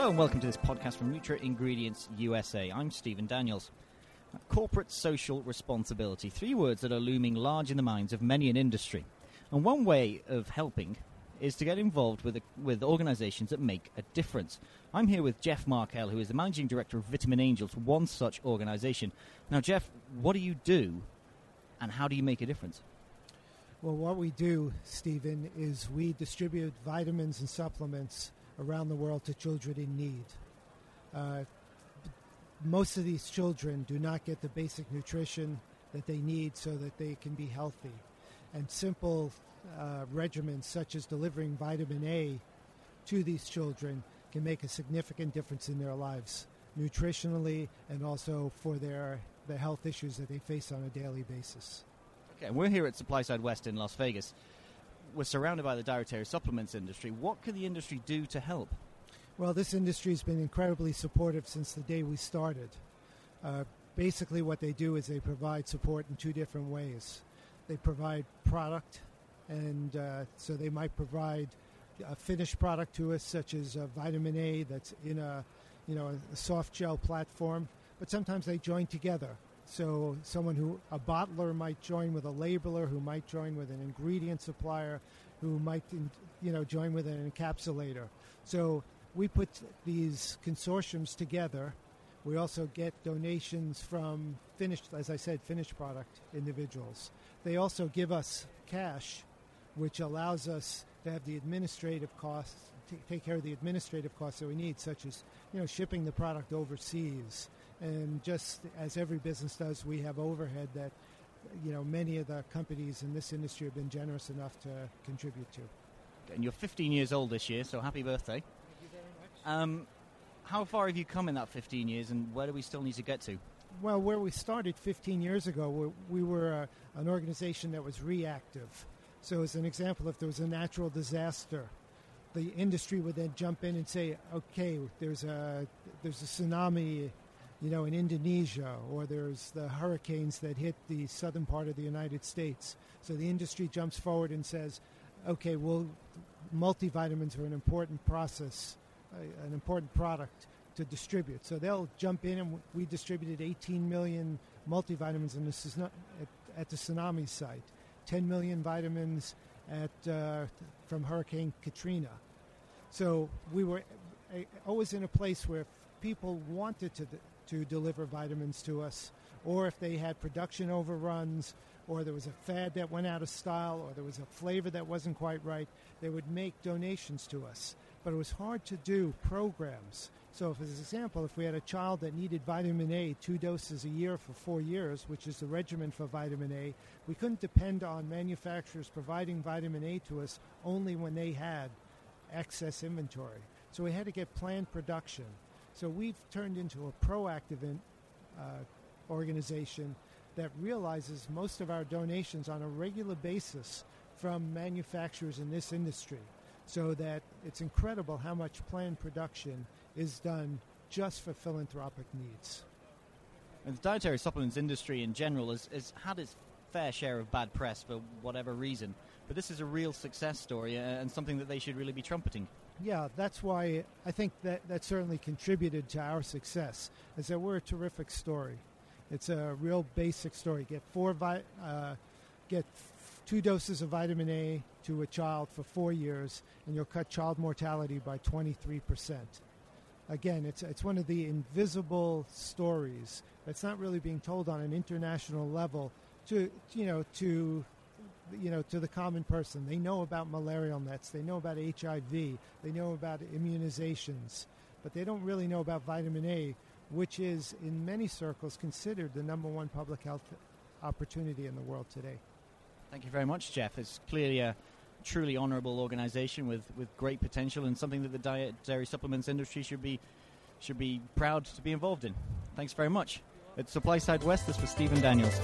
Hello and welcome to this podcast from NutraIngredients USA. I'm Stephen Daniels. Corporate social responsibility, three words that are looming large in the minds of many in industry. And one way of helping is to get involved with, a, with organizations that make a difference. I'm here with Jeff Markell, who is the managing director of Vitamin Angels, one such organization. Now, Jeff, what do you do and how do you make a difference? Well, what we do, Stephen, is we distribute vitamins and supplements around the world to children in need. Uh, most of these children do not get the basic nutrition that they need so that they can be healthy. And simple uh, regimens such as delivering vitamin A to these children can make a significant difference in their lives, nutritionally and also for their the health issues that they face on a daily basis. Okay, we're here at SupplySide West in Las Vegas. We're surrounded by the dietary supplements industry. What can the industry do to help? Well, this industry has been incredibly supportive since the day we started. Uh, basically, what they do is they provide support in two different ways. They provide product, and uh, so they might provide a finished product to us, such as a vitamin A that's in a you know a soft gel platform. But sometimes they join together. So someone who a bottler might join with a labeler, who might join with an ingredient supplier, who might you know join with an encapsulator. So we put these consortiums together. We also get donations from finished, as I said, finished product individuals. They also give us cash, which allows us to have the administrative costs, take care of the administrative costs that we need, such as you know shipping the product overseas, and just as every business does, we have overhead that you know many of the companies in this industry have been generous enough to contribute to. And you're 15 years old this year, so happy birthday. Thank you very Um, how far have you come in that 15 years, and where do we still need to get to? Well, where we started 15 years ago, we were a, an organization that was reactive. So, as an example, if there was a natural disaster, the industry would then jump in and say, "Okay, there's a there's a tsunami, you know, in Indonesia, or there's the hurricanes that hit the southern part of the United States." So the industry jumps forward and says, "Okay, well, multivitamins are an important process an important product to distribute. So they'll jump in, and we distributed 18 million multivitamins in the, at, at the tsunami site, 10 million vitamins at uh, from Hurricane Katrina. So we were always in a place where people wanted to to deliver vitamins to us, or if they had production overruns, or there was a fad that went out of style, or there was a flavor that wasn't quite right, they would make donations to us but it was hard to do programs. So, for example, if we had a child that needed vitamin A two doses a year for four years, which is the regimen for vitamin A, we couldn't depend on manufacturers providing vitamin A to us only when they had excess inventory. So, we had to get planned production. So, we've turned into a proactive in, uh, organization that realizes most of our donations on a regular basis from manufacturers in this industry so that it's incredible how much planned production is done just for philanthropic needs. And the dietary supplements industry in general has, has had its fair share of bad press for whatever reason, but this is a real success story uh, and something that they should really be trumpeting. Yeah, that's why I think that that certainly contributed to our success. Is that we're a terrific story. It's a real basic story. Get four, vi- uh, get two doses of vitamin A to a child for four years, and you'll cut child mortality by 23%. Again, it's, it's one of the invisible stories that's not really being told on an international level to, you know, to, you know, to the common person. They know about malarial nets, they know about HIV, they know about immunizations, but they don't really know about vitamin A, which is, in many circles, considered the number one public health opportunity in the world today. Thank you very much, Jeff. It's clearly a truly honourable organisation with, with great potential and something that the diet dairy supplements industry should be should be proud to be involved in. Thanks very much. At SupplySide West, this was Stephen Daniels.